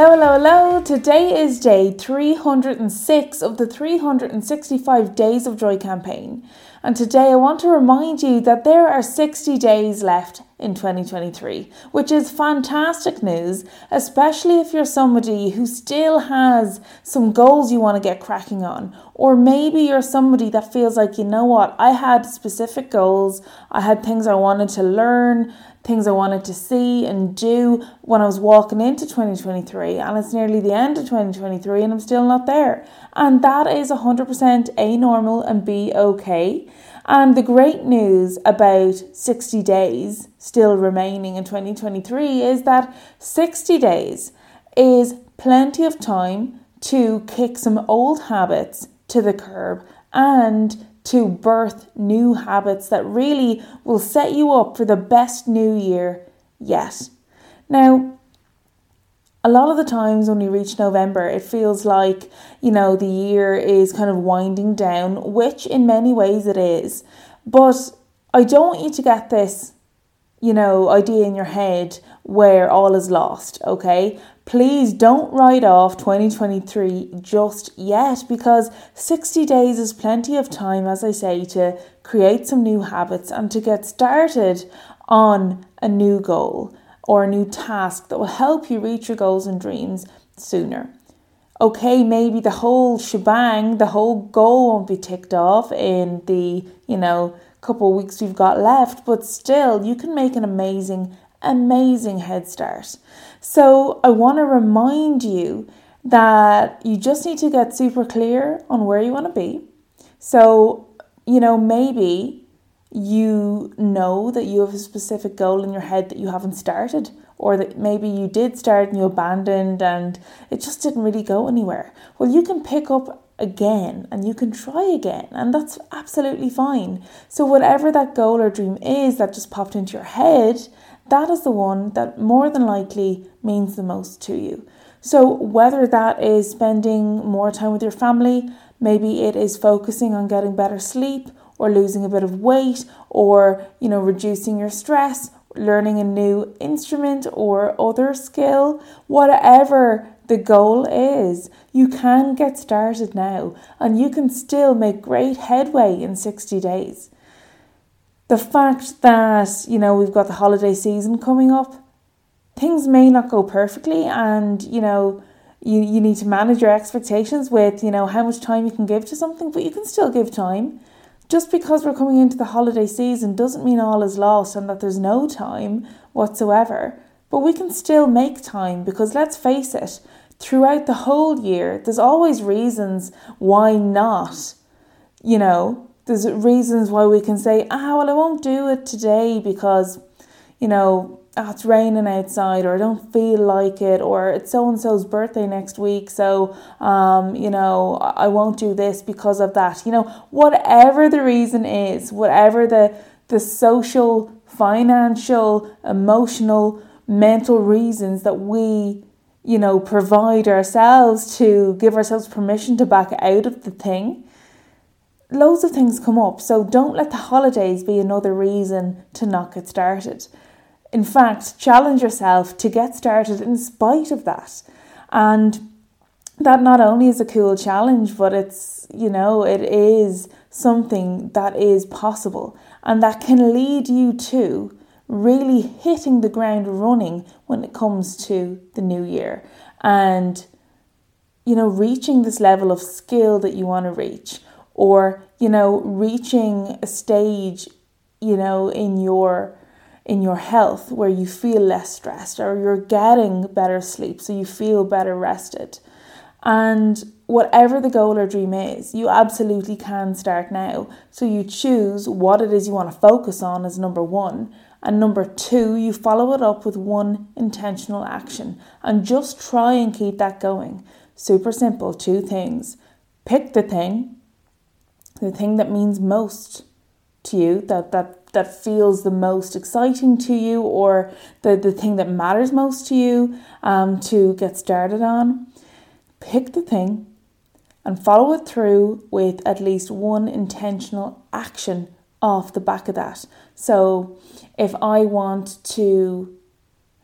Hello, hello, hello. Today is day 306 of the 365 Days of Joy campaign. And today I want to remind you that there are 60 days left in 2023, which is fantastic news, especially if you're somebody who still has some goals you want to get cracking on. Or maybe you're somebody that feels like, you know what, I had specific goals, I had things I wanted to learn, things I wanted to see and do when I was walking into 2023, and it's nearly the end of 2023 and I'm still not there. And that is 100% A normal and B okay. And the great news about 60 days still remaining in 2023 is that 60 days is plenty of time to kick some old habits to the curb and to birth new habits that really will set you up for the best new year yet. Now, a lot of the times when we reach November, it feels like, you know, the year is kind of winding down, which in many ways it is. But I don't want you to get this, you know, idea in your head where all is lost, okay? Please don't write off 2023 just yet because 60 days is plenty of time, as I say, to create some new habits and to get started on a new goal or a new task that will help you reach your goals and dreams sooner. Okay, maybe the whole shebang, the whole goal won't be ticked off in the, you know, couple weeks we've got left, but still you can make an amazing amazing head start. So, I want to remind you that you just need to get super clear on where you want to be. So, you know, maybe you know that you have a specific goal in your head that you haven't started, or that maybe you did start and you abandoned and it just didn't really go anywhere. Well, you can pick up again and you can try again, and that's absolutely fine. So, whatever that goal or dream is that just popped into your head, that is the one that more than likely means the most to you. So, whether that is spending more time with your family, maybe it is focusing on getting better sleep or losing a bit of weight or, you know, reducing your stress, learning a new instrument or other skill, whatever the goal is, you can get started now and you can still make great headway in 60 days the fact that, you know, we've got the holiday season coming up, things may not go perfectly and, you know, you, you need to manage your expectations with, you know, how much time you can give to something, but you can still give time. Just because we're coming into the holiday season doesn't mean all is lost and that there's no time whatsoever. But we can still make time because let's face it, throughout the whole year, there's always reasons why not, you know, there's reasons why we can say, ah, well, I won't do it today because, you know, oh, it's raining outside, or I don't feel like it, or it's so and so's birthday next week, so, um, you know, I won't do this because of that. You know, whatever the reason is, whatever the the social, financial, emotional, mental reasons that we you know, provide ourselves to give ourselves permission to back out of the thing loads of things come up, so don't let the holidays be another reason to not get started. In fact, challenge yourself to get started in spite of that. And that not only is a cool challenge, but it's, you know, it is something that is possible and that can lead you to really hitting the ground running when it comes to the new year and, you know, reaching this level of skill that you want to reach or you know reaching a stage you know in your in your health where you feel less stressed or you're getting better sleep so you feel better rested. And whatever the goal or dream is you absolutely can start now. So you choose what it is you want to focus on as number 1 and number 2 you follow it up with one intentional action and just try and keep that going. Super simple two things. Pick the thing the thing that means most to you, that, that, that feels the most exciting to you, or the, the thing that matters most to you um, to get started on. Pick the thing and follow it through with at least one intentional action off the back of that. So, if I want to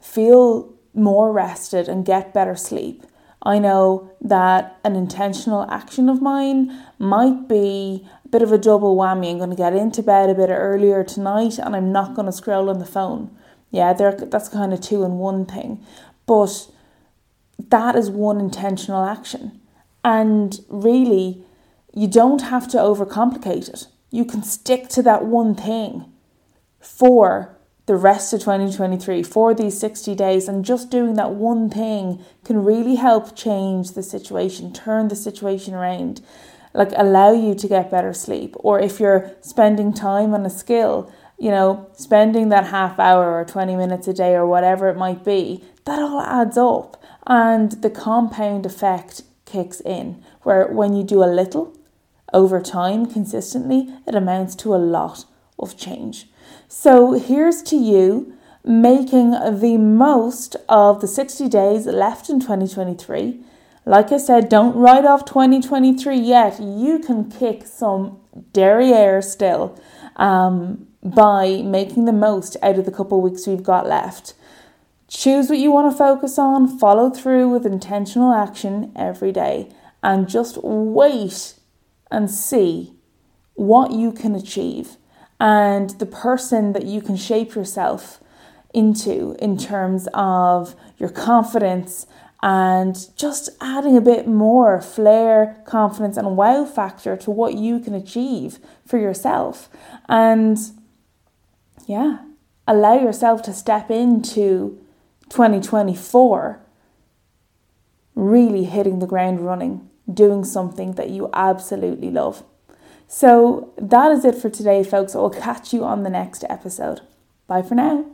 feel more rested and get better sleep. I know that an intentional action of mine might be bit of a double whammy. I'm going to get into bed a bit earlier tonight and I'm not going to scroll on the phone. Yeah, that's kind of two in one thing. But that is one intentional action. And really, you don't have to overcomplicate it. You can stick to that one thing for the rest of 2023 for these 60 days and just doing that one thing can really help change the situation, turn the situation around, like allow you to get better sleep. Or if you're spending time on a skill, you know, spending that half hour or 20 minutes a day or whatever it might be, that all adds up and the compound effect kicks in where when you do a little over time consistently, it amounts to a lot of change. So here's to you making the most of the 60 days left in 2023. Like I said, don't write off 2023 yet. You can kick some derriere still um, by making the most out of the couple weeks we've got left. Choose what you want to focus on, follow through with intentional action every day, and just wait and see what you can achieve and the person that you can shape yourself into in terms of your confidence and just adding a bit more flair, confidence, and wow factor to what you can achieve for yourself. And yeah, allow yourself to step into 2024 really hitting the ground running, doing something that you absolutely love. So that is it for today, folks. I'll catch you on the next episode. Bye for now.